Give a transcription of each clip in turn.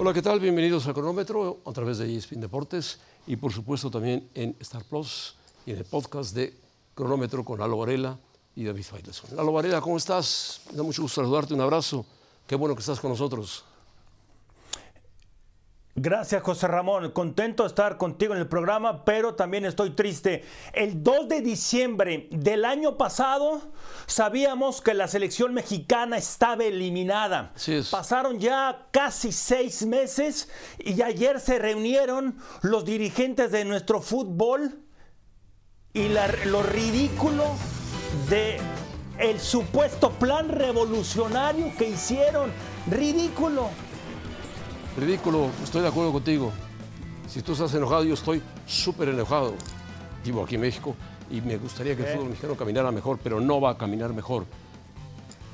Hola, ¿qué tal? Bienvenidos a Cronómetro a través de ESPN Deportes y por supuesto también en Star Plus y en el podcast de Cronómetro con Lalo Varela y David Faitelson. Lalo Varela, ¿cómo estás? Me da mucho gusto saludarte, un abrazo. Qué bueno que estás con nosotros. Gracias, José Ramón. Contento de estar contigo en el programa, pero también estoy triste. El 2 de diciembre del año pasado sabíamos que la selección mexicana estaba eliminada. Pasaron ya casi seis meses y ayer se reunieron los dirigentes de nuestro fútbol y lo ridículo de el supuesto plan revolucionario que hicieron. Ridículo. Ridículo, estoy de acuerdo contigo. Si tú estás enojado, yo estoy súper enojado. Vivo aquí en México y me gustaría que el fútbol mexicano caminara mejor, pero no va a caminar mejor.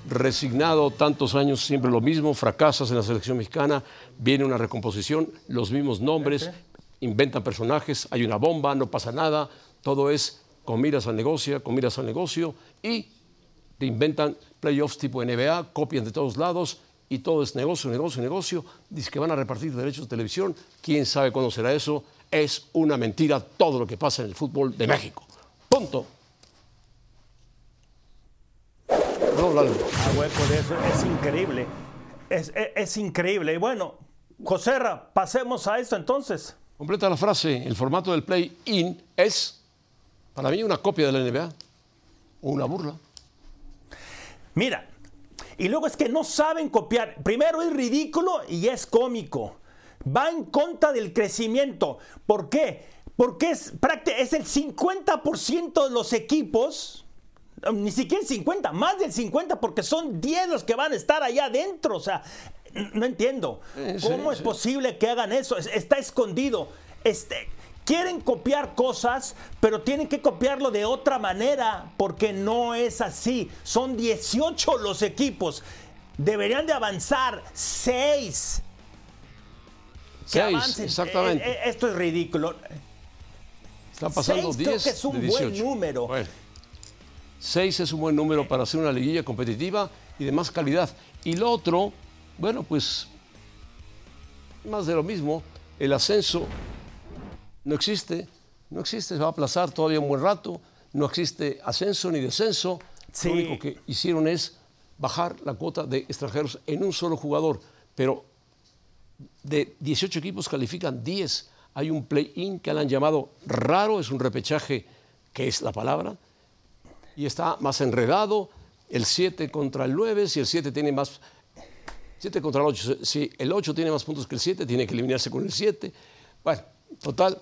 Resignado tantos años, siempre lo mismo, fracasas en la selección mexicana, viene una recomposición, los mismos nombres, inventan personajes, hay una bomba, no pasa nada, todo es con miras al negocio, con miras al negocio y te inventan playoffs tipo NBA, copian de todos lados y todo es negocio, negocio, negocio. Dice que van a repartir derechos de televisión. ¿Quién sabe cuándo será eso? Es una mentira todo lo que pasa en el fútbol de México. Punto. No, Lalo. Ah, eso es increíble. Es, es, increíble. Y bueno, Joserra, pasemos a esto entonces. Completa la frase. El formato del play-in es, para mí, una copia de la NBA o una burla. Mira, y luego es que no saben copiar. Primero es ridículo y es cómico. Va en contra del crecimiento. ¿Por qué? Porque es, es el 50% de los equipos, ni siquiera el 50, más del 50, porque son 10 los que van a estar allá adentro. O sea, no entiendo. ¿Cómo es posible que hagan eso? Está escondido. Este, quieren copiar cosas, pero tienen que copiarlo de otra manera, porque no es así. Son 18 los equipos. Deberían de avanzar 6. 6, exactamente. Eh, eh, esto es ridículo. Están pasando 10 creo que es un buen número. 6 es un buen número para hacer una liguilla competitiva y de más calidad. Y lo otro, bueno, pues más de lo mismo, el ascenso no existe, no existe, se va a aplazar todavía un buen rato, no existe ascenso ni descenso. Lo único que hicieron es bajar la cuota de extranjeros en un solo jugador, pero de 18 equipos califican 10. Hay un play-in que han llamado raro, es un repechaje que es la palabra, y está más enredado, el 7 contra el 9, si el 7 tiene más 7 contra el 8, si el 8 tiene más puntos que el 7, tiene que eliminarse con el 7. Bueno, total,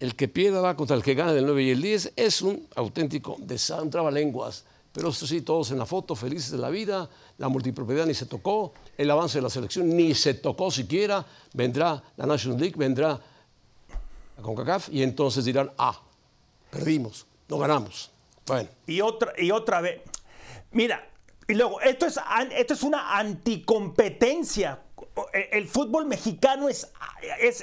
el que pierda va contra el que gana del 9 y el 10 es un auténtico desastre, lenguas. Pero esto sí, todos en la foto, felices de la vida, la multipropiedad ni se tocó, el avance de la selección ni se tocó siquiera, vendrá la National League, vendrá la CONCACAF y entonces dirán, ah, perdimos, no ganamos. Bueno. Y otra, y otra vez, mira, y luego, esto es, esto es una anticompetencia el fútbol mexicano es,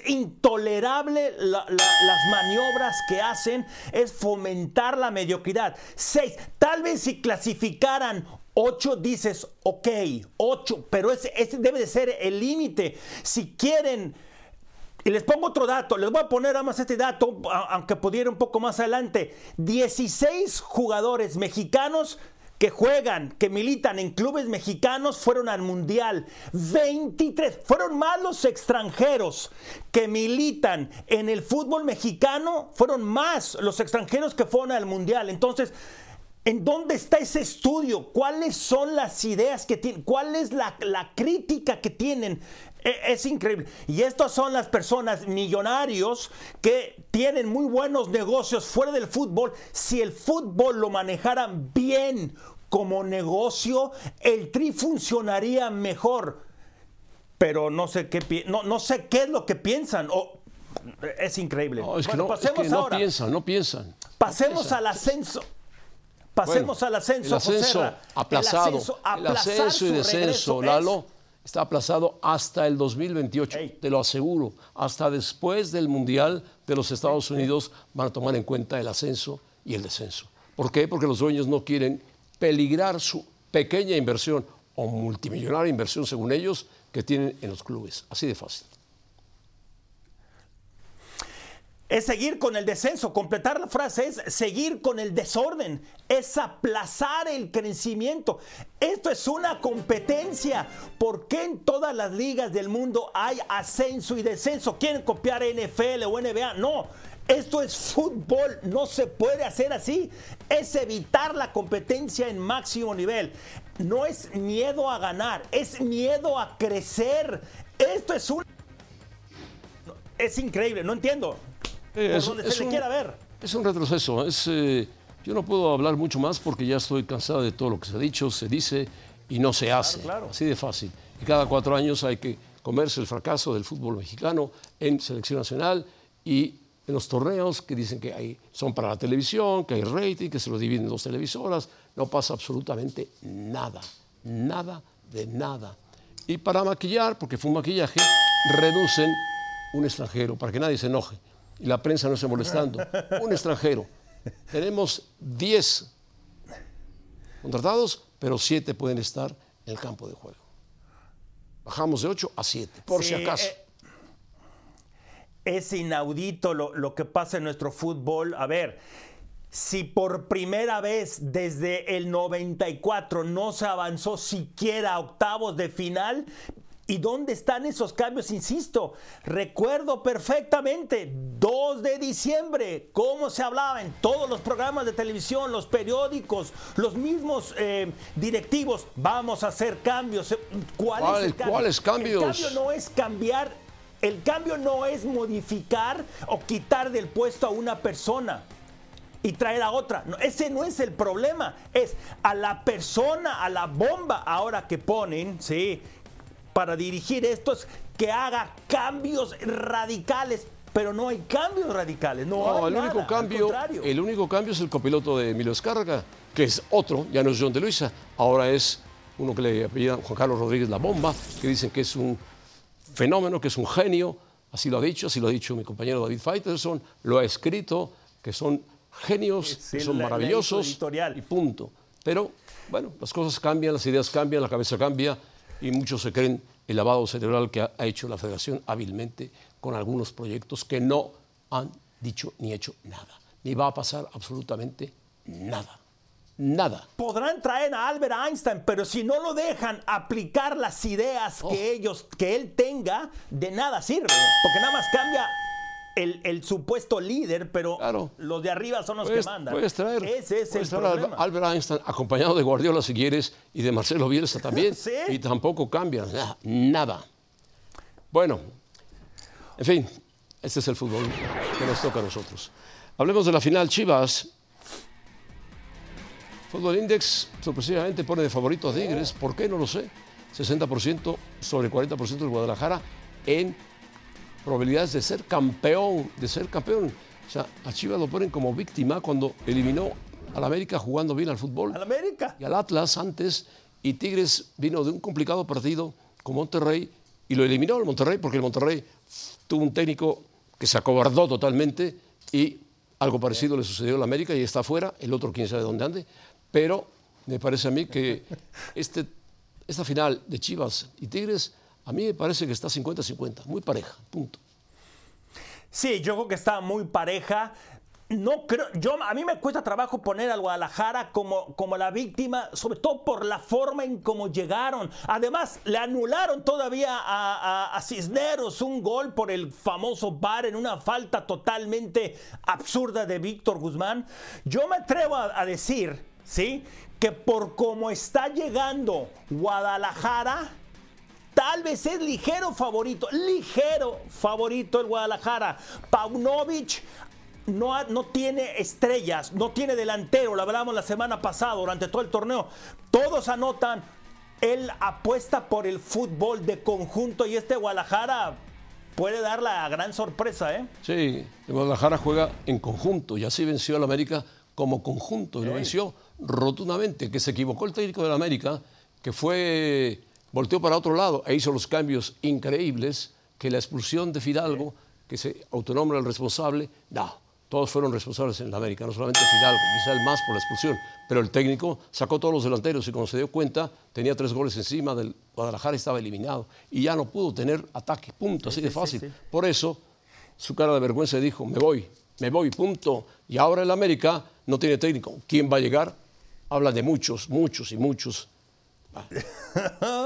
intolerable las maniobras que hacen, es fomentar la mediocridad. Seis, tal vez si clasificaran ocho dices, ok, ocho, pero ese, ese debe de ser el límite. Si quieren... Y les pongo otro dato, les voy a poner más este dato, aunque pudiera un poco más adelante. 16 jugadores mexicanos que juegan, que militan en clubes mexicanos fueron al Mundial. 23. Fueron más los extranjeros que militan en el fútbol mexicano, fueron más los extranjeros que fueron al Mundial. Entonces, ¿en dónde está ese estudio? ¿Cuáles son las ideas que tienen? ¿Cuál es la, la crítica que tienen? E, es increíble. Y estas son las personas millonarios que tienen muy buenos negocios fuera del fútbol. Si el fútbol lo manejaran bien como negocio, el tri funcionaría mejor. Pero no sé qué, no, no sé qué es lo que piensan. es increíble. No, es que no, piensan, no piensan. Pasemos al ascenso. Pasemos al ascenso. El ascenso aplazado. El ascenso, y descenso, Lalo está aplazado hasta el 2028, te lo aseguro. Hasta después del Mundial de los Estados Unidos van a tomar en cuenta el ascenso y el descenso. ¿Por qué? Porque los dueños no quieren peligrar su pequeña inversión o multimillonaria inversión, según ellos, que tienen en los clubes. Así de fácil. Es seguir con el descenso, completar la frase es seguir con el desorden, es aplazar el crecimiento. Esto es una competencia. ¿Por qué en todas las ligas del mundo hay ascenso y descenso? ¿Quieren copiar NFL o NBA? No, esto es fútbol, no se puede hacer así. Es evitar la competencia en máximo nivel. No es miedo a ganar, es miedo a crecer. Esto es un... Es increíble, no entiendo es, se un, quiera ver. Es un retroceso. Es, eh, yo no puedo hablar mucho más porque ya estoy cansado de todo lo que se ha dicho, se dice y no se hace. Así de fácil. Y cada cuatro años hay que comerse el fracaso del fútbol mexicano en selección nacional y en los torneos que dicen que hay, son para la televisión, que hay rating, que se lo dividen dos televisoras. No pasa absolutamente nada. Nada de nada. Y para maquillar, porque fue un maquillaje, reducen un extranjero, para que nadie se enoje y la prensa no esté molestando. Un extranjero. Tenemos 10 contratados, pero 7 pueden estar en el campo de juego. Bajamos de 8 a 7, por si acaso. Eh, es inaudito lo, lo que pasa en nuestro fútbol. A ver, si por primera vez desde el 94 no se avanzó siquiera a octavos de final, ¿Y dónde están esos cambios? Insisto, recuerdo perfectamente, 2 de diciembre, cómo se hablaba en todos los programas de televisión, los periódicos, los mismos eh, directivos, vamos a hacer cambios. ¿Cuál es ¿Cuáles cambios? El cambio no es cambiar, el cambio no es modificar o quitar del puesto a una persona y traer a otra. ese no es el problema. Es a la persona, a la bomba ahora que ponen, sí, para dirigir estos que haga cambios radicales. Pero no hay cambios radicales, no, el único cambio, el único cambio es el copiloto de Emilio Escarga, que es otro, ya no es John de Luisa, ahora es uno que le apellida Juan Carlos Rodríguez La Bomba, que dicen que es un fenómeno, que es un genio, así lo ha dicho, así lo ha dicho mi compañero David Faitelson, lo ha escrito, que son genios, que son maravillosos y punto. Pero bueno, las cosas cambian, las ideas cambian, la cabeza cambia y muchos se creen el lavado cerebral que ha hecho la federación hábilmente con algunos proyectos que no han dicho ni hecho nada, ni va a pasar absolutamente nada. Nada. Podrán traer a Albert Einstein, pero si no lo dejan aplicar las ideas que oh. ellos, que él tenga, de nada sirve, porque nada más cambia el, supuesto líder, pero los de arriba son los que mandan. Puedes traer, Ese es el problema. Albert Einstein acompañado de Guardiola si quieres y de Marcelo Bielsa también. Y tampoco cambian nada. Bueno, en fin, este es el fútbol que nos toca a nosotros. Hablemos de la final Chivas. Fútbol Index sorpresivamente pone de favorito a Tigres. ¿Por qué? No lo sé. 60% sobre 40% del Guadalajara en probabilidades de ser campeón, de ser campeón. O sea, a Chivas lo ponen como víctima cuando eliminó al América jugando bien al fútbol. Al América. Y al Atlas antes. Y Tigres vino de un complicado partido con Monterrey y lo eliminó el Monterrey porque el Monterrey tuvo un técnico que se acobardó totalmente y algo parecido le sucedió al América y está fuera, el otro quién sabe dónde ande, pero me parece a mí que este, esta final de Chivas y Tigres a mí me parece que está 50-50, muy pareja, punto. Sí, yo creo que está muy pareja. No creo, yo a mí me cuesta trabajo poner al Guadalajara como, como la víctima, sobre todo por la forma en cómo llegaron. Además, le anularon todavía a, Cisneros un gol por el famoso bar en una falta totalmente absurda de Víctor Guzmán. Yo me atrevo a, a decir, ¿sí? Que por cómo está llegando Guadalajara, Tal vez es ligero favorito, ligero favorito el Guadalajara. Paunovic no, no, tiene estrellas, no tiene delantero, lo hablamos la semana pasada durante todo el torneo. Todos anotan, él apuesta por el fútbol de conjunto y este Guadalajara puede dar la gran sorpresa, ¿eh? Sí, el Guadalajara juega en conjunto y así venció al América como conjunto y lo venció rotundamente, que se equivocó el técnico del América, que fue volteó para otro lado e hizo los cambios increíbles que la expulsión de Fidalgo, que se autonombra el responsable, no, todos fueron responsables en la América, no solamente Fidalgo, quizá el más por la expulsión, pero el técnico sacó todos los delanteros y cuando se dio cuenta tenía tres goles encima del Guadalajara y estaba eliminado y ya no pudo tener ataque, punto, así de fácil. Por eso su cara de vergüenza dijo, me voy, me voy, punto. Y ahora el América no tiene técnico. ¿Quién va a llegar? Habla de muchos, muchos y muchos.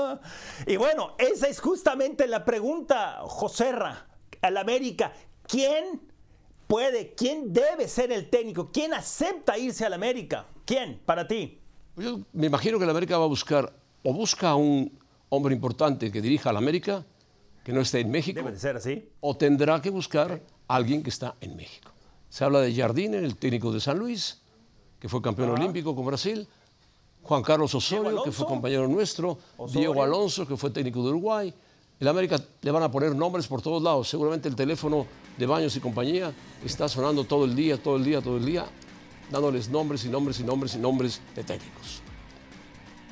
y bueno, esa es justamente la pregunta, Joserra, al América. ¿Quién puede, quién debe ser el técnico? ¿Quién acepta irse al América? ¿Quién para ti? Yo me imagino que el América va a buscar o busca a un hombre importante que dirija al América, que no esté en México. Debe de ser así. O tendrá que buscar a alguien que está en México. Se habla de Jardine, el técnico de San Luis, que fue campeón olímpico con Brasil. Juan Carlos Osorio, que fue compañero nuestro. Diego Alonso, que fue técnico de Uruguay. El América le van a poner nombres por todos lados. Seguramente el teléfono de Baños y compañía está sonando todo el día, todo el día, todo el día, dándoles nombres y nombres y nombres y nombres de técnicos.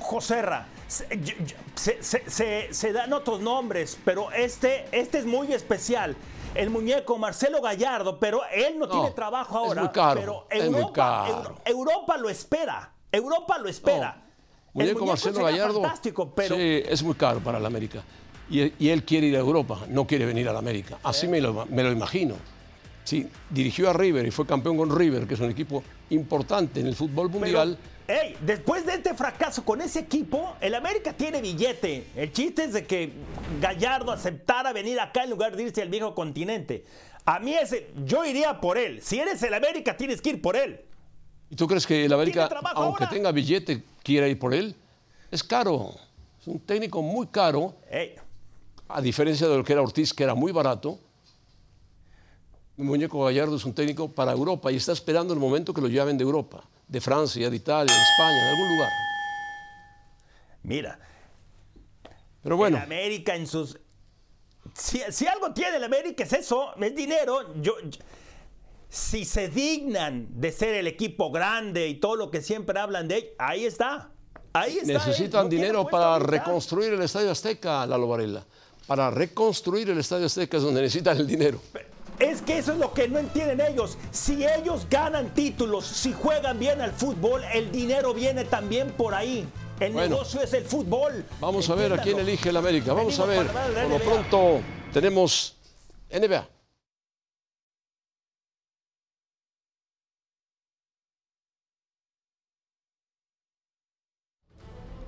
Joserra, se, se, dan otros nombres, pero este, este es muy especial. El muñeco Marcelo Gallardo, pero él no, tiene trabajo ahora. Es muy caro, pero Europa, Europa lo espera. Europa lo espera. Muñeco, Marcelo Gallardo. Fantástico, pero... Sí, es muy caro para la América. Y, él quiere ir a Europa, no quiere venir a la América. Así me lo, me lo imagino. Sí, dirigió a River y fue campeón con River, que es un equipo importante en el fútbol mundial. Hey, después de este fracaso con ese equipo, el América tiene billete. El chiste es de que Gallardo aceptara venir acá en lugar de irse al viejo continente. A mí ese, yo iría por él. Si eres el América, tienes que ir por él. ¿Y tú crees que el América, aunque tenga billete, quiera ir por él? Es caro. Es un técnico muy caro. A diferencia de lo que era Ortiz, que era muy barato. Muñeco Gallardo es un técnico para Europa y está esperando el momento que lo lleven de Europa de Francia, de Italia, de España, de algún lugar. Mira. Pero bueno. En América, en sus. Si, algo tiene el América es eso, es dinero. Yo, si se dignan de ser el equipo grande y todo lo que siempre hablan de ellos, ahí está. Ahí está. Necesitan dinero para reconstruir el Estadio Azteca, Lalo Varela. Para reconstruir el Estadio Azteca es donde necesitan el dinero. Es que eso es lo que no entienden ellos. Si ellos ganan títulos, si juegan bien al fútbol, el dinero viene también por ahí. El negocio es el fútbol. Vamos a ver a quién elige el América. Vamos a ver. Por lo pronto tenemos NBA.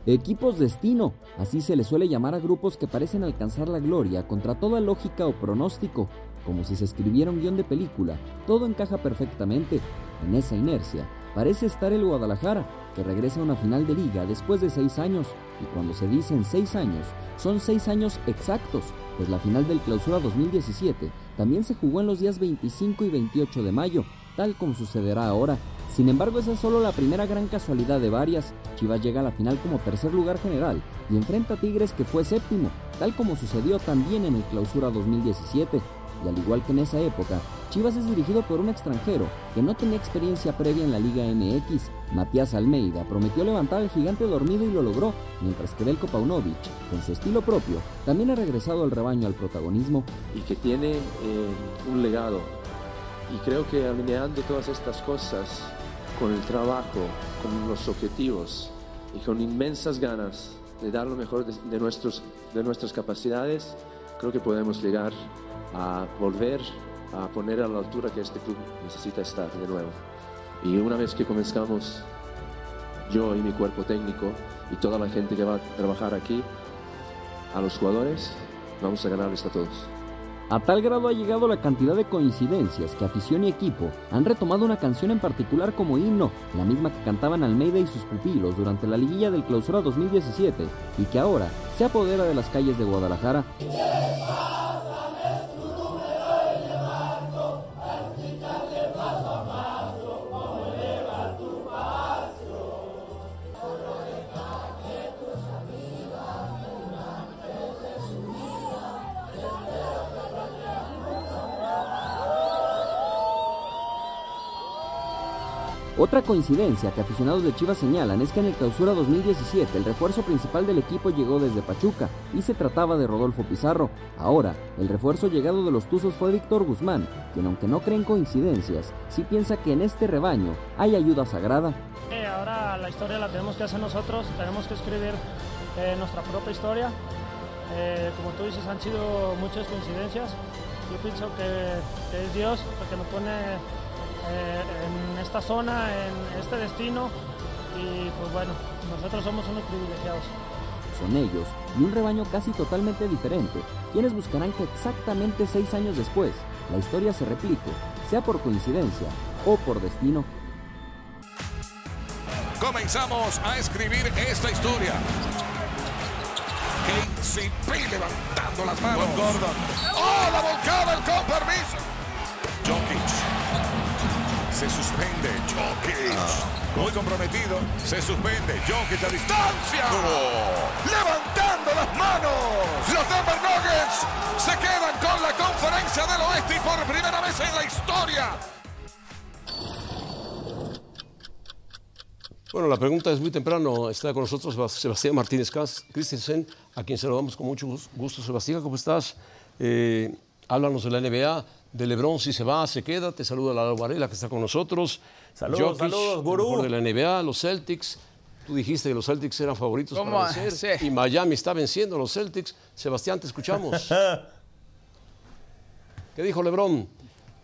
Equipos destino, así se le suele llamar a grupos que parecen alcanzar la gloria contra toda lógica o pronóstico, como si se escribiera un guion de película, todo encaja perfectamente. En esa inercia, parece estar el Guadalajara, que regresa a una final de liga después de seis años, y cuando se dicen seis años, son seis años exactos, pues la final del Clausura 2017 también se jugó en los días 25 y 28 de mayo, tal como sucederá ahora. Sin embargo, esa es solo la primera gran casualidad de varias. Chivas llega a la final como tercer lugar general y enfrenta a Tigres que fue séptimo, tal como sucedió también en el Clausura 2017 y al igual que en esa época, Chivas es dirigido por un extranjero que no tenía experiencia previa en la Liga MX. Matías Almeida prometió levantar al gigante dormido y lo logró, mientras que Belko Paunovic, con su estilo propio, también ha regresado al rebaño al protagonismo. Y que tiene eh, un legado. Y creo que alineando todas estas cosas con el trabajo, con los objetivos y con inmensas ganas de dar lo mejor de, nuestros, de nuestras capacidades, creo que podemos llegar a volver a poner a la altura que este club necesita estar de nuevo. Y una vez que comenzamos, yo y mi cuerpo técnico y toda la gente que va a trabajar aquí, a los jugadores, vamos a ganarles a todos. A tal grado ha llegado la cantidad de coincidencias que afición y equipo han retomado una canción en particular como himno, la misma que cantaban Almeida y sus pupilos durante la liguilla del Clausura 2017 y que ahora se apodera de las calles de Guadalajara. Otra coincidencia que aficionados de Chivas señalan es que en el clausura 2017 el refuerzo principal del equipo llegó desde Pachuca y se trataba de Rodolfo Pizarro. Ahora, el refuerzo llegado de los Tuzos fue Víctor Guzmán, quien aunque no cree en coincidencias, sí piensa que en este rebaño hay ayuda sagrada. Eh, ahora la historia la tenemos que hacer nosotros, tenemos que escribir eh, nuestra propia historia. Eh, como tú dices, han sido muchas coincidencias. Yo pienso que, es Dios el que nos pone eh, en esta zona, en este destino. Y pues bueno, nosotros somos unos privilegiados. Son ellos y un rebaño casi totalmente diferente, quienes buscarán que exactamente seis años después la historia se replique, sea por coincidencia o por destino. Comenzamos a escribir esta historia. Casey P levantando las manos. Gordon. ¡Oh, la volcada el con permiso! Jokic se suspende. Jokic. Muy comprometido. Se suspende. Jokic a distancia. Levantando las manos. Los Denver Nuggets se quedan con la conferencia del oeste y por primera vez en la historia. Bueno, la pregunta es muy temprano. Está con nosotros Sebastián Martínez Christensen, a quien saludamos con mucho gusto. Sebastián, ¿cómo estás? Eh, háblanos de la NBA de Lebron si se va, se queda. Te saluda la Varela que está con nosotros. Saludos, saludos, gurú. de la NBA, los Celtics. Tú dijiste que los Celtics eran favoritos para vencer y Miami está venciendo a los Celtics. Sebastián, te escuchamos. ¿Qué dijo Lebron?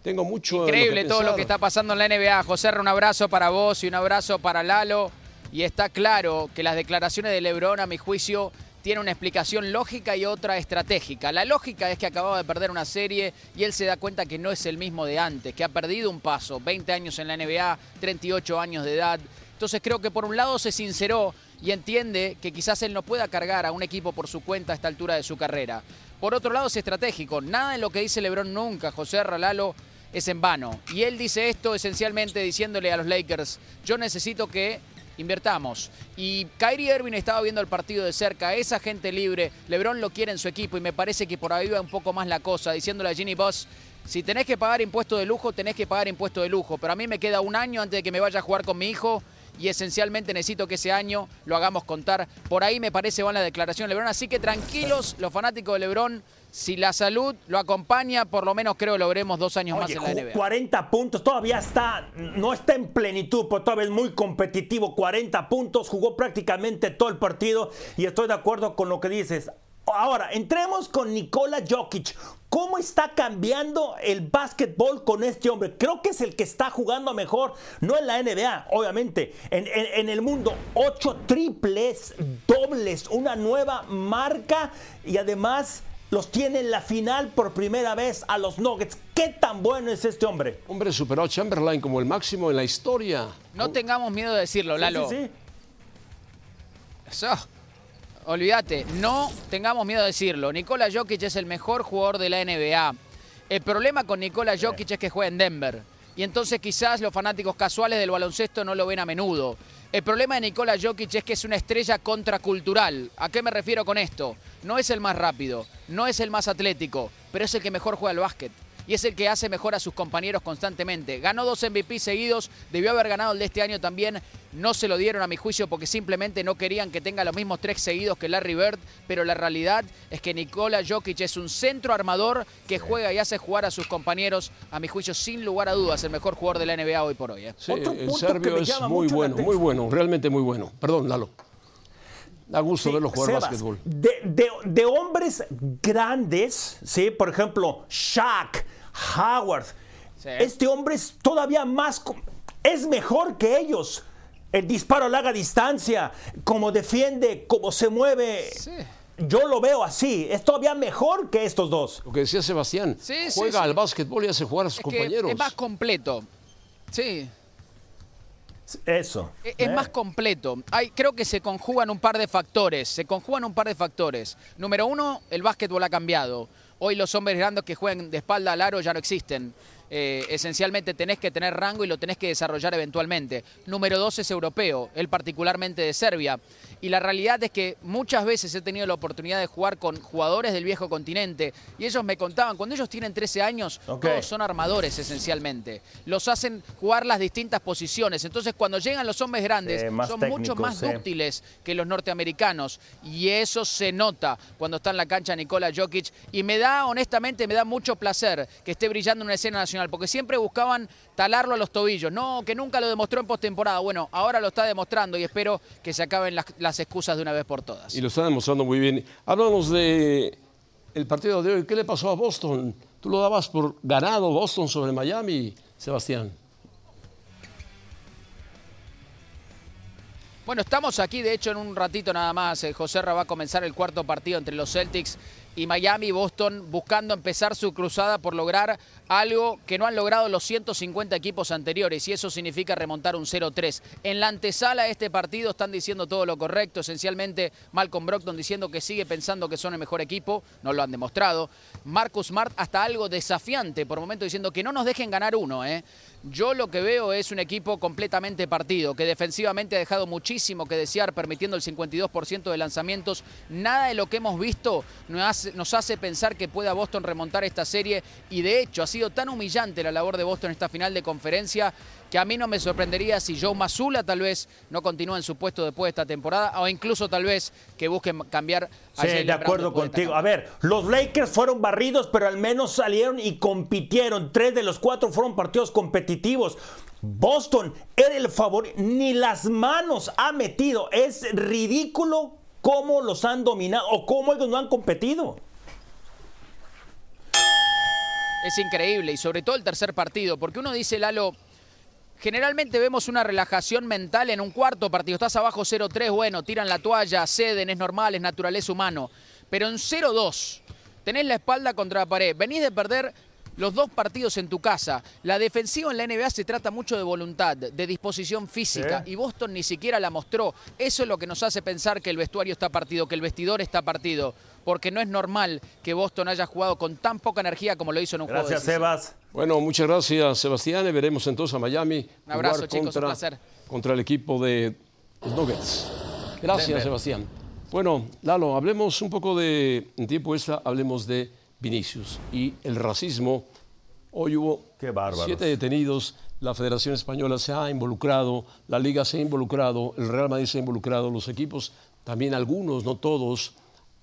Tengo mucho. Increíble todo lo que está pasando en la NBA. José, un abrazo para vos y un abrazo para Lalo. Y está claro que las declaraciones de Lebron, a mi juicio, tiene una explicación lógica y otra estratégica. La lógica es que acababa de perder una serie y él se da cuenta que no es el mismo de antes, que ha perdido un paso, 20 años en la NBA, 38 años de edad. Entonces creo que por un lado se sinceró y entiende que quizás él no pueda cargar a un equipo por su cuenta a esta altura de su carrera. Por otro lado es estratégico. Nada de lo que dice Lebron nunca, José Ralalo, es en vano. Y él dice esto esencialmente diciéndole a los Lakers, yo necesito que invertamos. Y Kyrie Irving estaba viendo el partido de cerca, esa gente libre, LeBron lo quiere en su equipo y me parece que por ahí va un poco más la cosa, diciéndole a Ginny Boss, si tenés que pagar impuesto de lujo, tenés que pagar impuesto de lujo, pero a mí me queda un año antes de que me vaya a jugar con mi hijo y esencialmente necesito que ese año lo hagamos contar. Por ahí me parece van la declaración de Lebron, así que tranquilos los fanáticos de Lebron, si la salud lo acompaña, por lo menos creo lo veremos dos años más en la NBA. 40 puntos, todavía está, no está en plenitud, pero todavía es muy competitivo. 40 puntos, jugó prácticamente todo el partido y estoy de acuerdo con lo que dices. Ahora, entremos con Nikola Jokic. ¿Cómo está cambiando el básquetbol con este hombre? Creo que es el que está jugando mejor, no en la NBA, obviamente, en, en el mundo. Ocho triples, dobles, una nueva marca y además los tiene en la final por primera vez a los Nuggets. ¿Qué tan bueno es este hombre? Hombre, superó a Chamberlain como el máximo en la historia. No tengamos miedo de decirlo, Lalo. Sí, sí, Eso. Olvídate, no tengamos miedo de decirlo. Nikola Jokic es el mejor jugador de la NBA. El problema con Nikola Jokic es que juega en Denver. Y entonces quizás los fanáticos casuales del baloncesto no lo ven a menudo. El problema de Nikola Jokic es que es una estrella contracultural. ¿A qué me refiero con esto? No es el más rápido, no es el más atlético, pero es el que mejor juega al básquet y es el que hace mejor a sus compañeros constantemente. Ganó dos MVP seguidos, debió haber ganado el de este año también. No se lo dieron a mi juicio porque simplemente no querían que tenga los mismos tres seguidos que Larry Bird, pero la realidad es que Nikola Jokic es un centro armador que juega y hace jugar a sus compañeros, a mi juicio, sin lugar a dudas, el mejor jugador de la NBA hoy por hoy. ¿eh? Sí, el serbio es muy bueno, muy bueno, realmente muy bueno. Perdón, Lalo. Da gusto verlo jugar básquetbol. De, hombres grandes, ¿sí? por ejemplo, Shaq, Howard. Este hombre es todavía más, es mejor que ellos. El disparo a larga distancia, como defiende, cómo se mueve. Yo lo veo así, es todavía mejor que estos dos. Lo que decía Sebastián, juega al básquetbol y hace jugar a sus compañeros. es más completo. Sí. Eso. Es, es más completo. Hay, creo que se conjugan un par de factores. Se conjugan un par de factores. Número uno, el básquetbol ha cambiado. Hoy los hombres grandes que juegan de espalda al aro ya no existen. eh, esencialmente tenés que tener rango y lo tenés que desarrollar eventualmente. Número dos es europeo, él particularmente de Serbia. Y la realidad es que muchas veces he tenido la oportunidad de jugar con jugadores del viejo continente y ellos me contaban, cuando ellos tienen 13 años, todos son armadores esencialmente. Los hacen jugar las distintas posiciones. Entonces cuando llegan los hombres grandes son mucho más dúctiles que los norteamericanos y eso se nota cuando está en la cancha Nikola Jokic y me da, honestamente, me da mucho placer que esté brillando en una escena nacional porque siempre buscaban talarlo a los tobillos. No, que nunca lo demostró en postemporada. Bueno, ahora lo está demostrando y espero que se acaben las, las excusas de una vez por todas. Y lo está demostrando muy bien. Háblanos de el partido de hoy. ¿Qué le pasó a Boston? Tú lo dabas por ganado Boston sobre Miami, Sebastián. Bueno, estamos aquí, de hecho, en un ratito nada más. Eh, José Ra va a comenzar el cuarto partido entre los Celtics y Miami, Boston buscando empezar su cruzada por lograr algo que no han logrado los 150 equipos anteriores y eso significa remontar un 0-3. En la antesala de este partido están diciendo todo lo correcto, esencialmente Malcolm Brockton diciendo que sigue pensando que son el mejor equipo, no lo han demostrado. Marcus Smart hasta algo desafiante por momento diciendo que no nos dejen ganar uno, ¿eh? Yo lo que veo es un equipo completamente partido, que defensivamente ha dejado muchísimo que desear, permitiendo el 52% de lanzamientos. Nada de lo que hemos visto nos hace, pensar que pueda Boston remontar esta serie y de hecho ha sido tan humillante la labor de Boston en esta final de conferencia que a mí no me sorprendería si Joe Mazula tal vez no continúa en su puesto después de esta temporada o incluso tal vez que busquen cambiar a Sí, de acuerdo contigo. A ver, los Lakers fueron barridos, pero al menos salieron y compitieron. Tres de los cuatro fueron partidos competitivos. Boston era el favorito, ni las manos ha metido. Es ridículo cómo los han dominado o cómo ellos no han competido. Es increíble y sobre todo el tercer partido, porque uno dice, Lalo, generalmente vemos una relajación mental en un cuarto partido. Estás abajo 0-3, bueno, tiran la toalla, ceden, es normal, es naturaleza humano. Pero en 0-2, tenés la espalda contra la pared, venís de perder los dos partidos en tu casa. La defensiva en la NBA se trata mucho de voluntad, de disposición física, y Boston ni siquiera la mostró. Eso es lo que nos hace pensar que el vestuario está partido, que el vestidor está partido porque no es normal que Boston haya jugado con tan poca energía como lo hizo en un juego. Gracias, Sebas. Bueno, muchas gracias, Sebastián. Y veremos entonces a Miami. Un abrazo, chicos, contra, un placer. Contra el equipo de Nuggets. Gracias, Sebastián. Bueno, Lalo, hablemos un poco de, en tiempo extra, hablemos de Vinicius y el racismo. Hoy hubo siete detenidos, la Federación Española se ha involucrado, la Liga se ha involucrado, el Real Madrid se ha involucrado, los equipos, también algunos, no todos,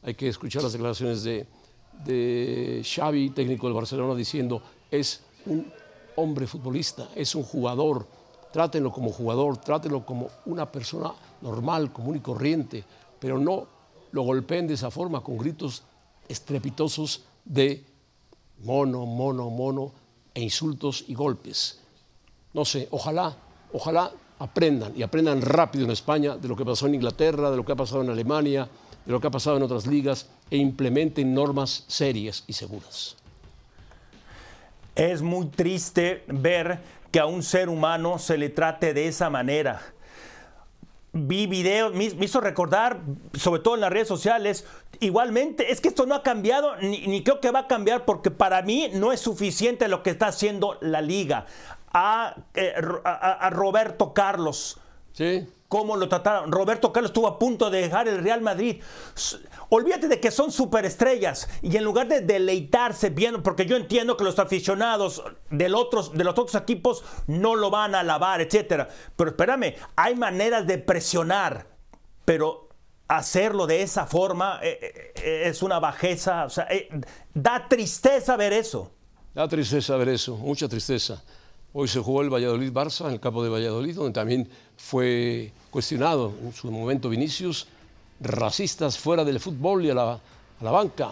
hay que escuchar las declaraciones de, Xavi, técnico del Barcelona, diciendo es un hombre futbolista, es un jugador, trátenlo como jugador, trátenlo como una persona normal, común y corriente, pero no lo golpeen de esa forma con gritos estrepitosos de mono, mono, mono e insultos y golpes. No sé, ojalá, ojalá aprendan y aprendan rápido en España de lo que pasó en Inglaterra, de lo que ha pasado en Alemania, de lo que ha pasado en otras ligas e implementen normas serias y seguras. Es muy triste ver que a un ser humano se le trate de esa manera. Vi videos, me, hizo recordar, sobre todo en las redes sociales, igualmente, es que esto no ha cambiado, ni, creo que va a cambiar, porque para mí no es suficiente lo que está haciendo la liga. a, eh, a Roberto Carlos. Sí cómo lo trataron. Roberto Carlos estuvo a punto de dejar el Real Madrid. Olvídate de que son superestrellas y en lugar de deleitarse viendo, porque yo entiendo que los aficionados del otros, de los otros equipos no lo van a alabar, etcétera. Pero espérame, hay maneras de presionar, pero hacerlo de esa forma eh, eh, es una bajeza. O sea, eh, da tristeza ver eso. Da tristeza ver eso, mucha tristeza. Hoy se jugó el Valladolid-Barça en el campo de Valladolid, donde también fue cuestionado en su momento Vinicius, racistas fuera del fútbol y a la, banca.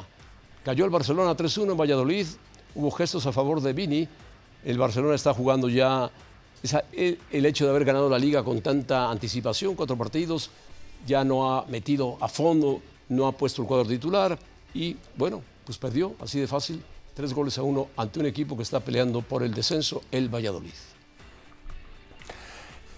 Cayó el Barcelona 3-1 en Valladolid, hubo gestos a favor de Vini, el Barcelona está jugando ya. El hecho de haber ganado la liga con tanta anticipación, cuatro partidos, ya no ha metido a fondo, no ha puesto el cuadro titular y bueno, pues perdió así de fácil tres goles a uno ante un equipo que está peleando por el descenso, el Valladolid.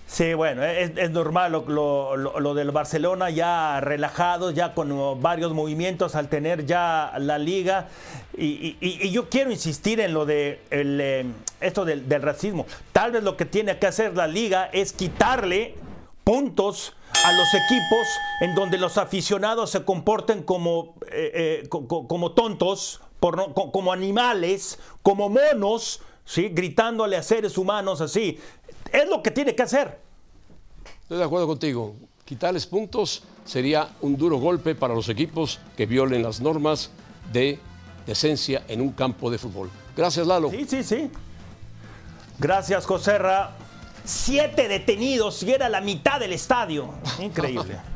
Sí, bueno, es, normal lo, lo- del Barcelona ya relajado, ya con varios movimientos al tener ya la liga. Y, y- yo quiero insistir en lo de eh, esto del, racismo. Tal vez lo que tiene que hacer la liga es quitarle puntos a los equipos en donde los aficionados se comporten como, eh, eh, co- co- como tontos, por como animales, como monos, ¿sí? gritándole a seres humanos así. Es lo que tiene que hacer. Estoy de acuerdo contigo. Quitarles puntos sería un duro golpe para los equipos que violen las normas de decencia en un campo de fútbol. Gracias, Lalo. Sí, sí, sí. Gracias, Joserra. Siete detenidos y era la mitad del estadio. Increíble.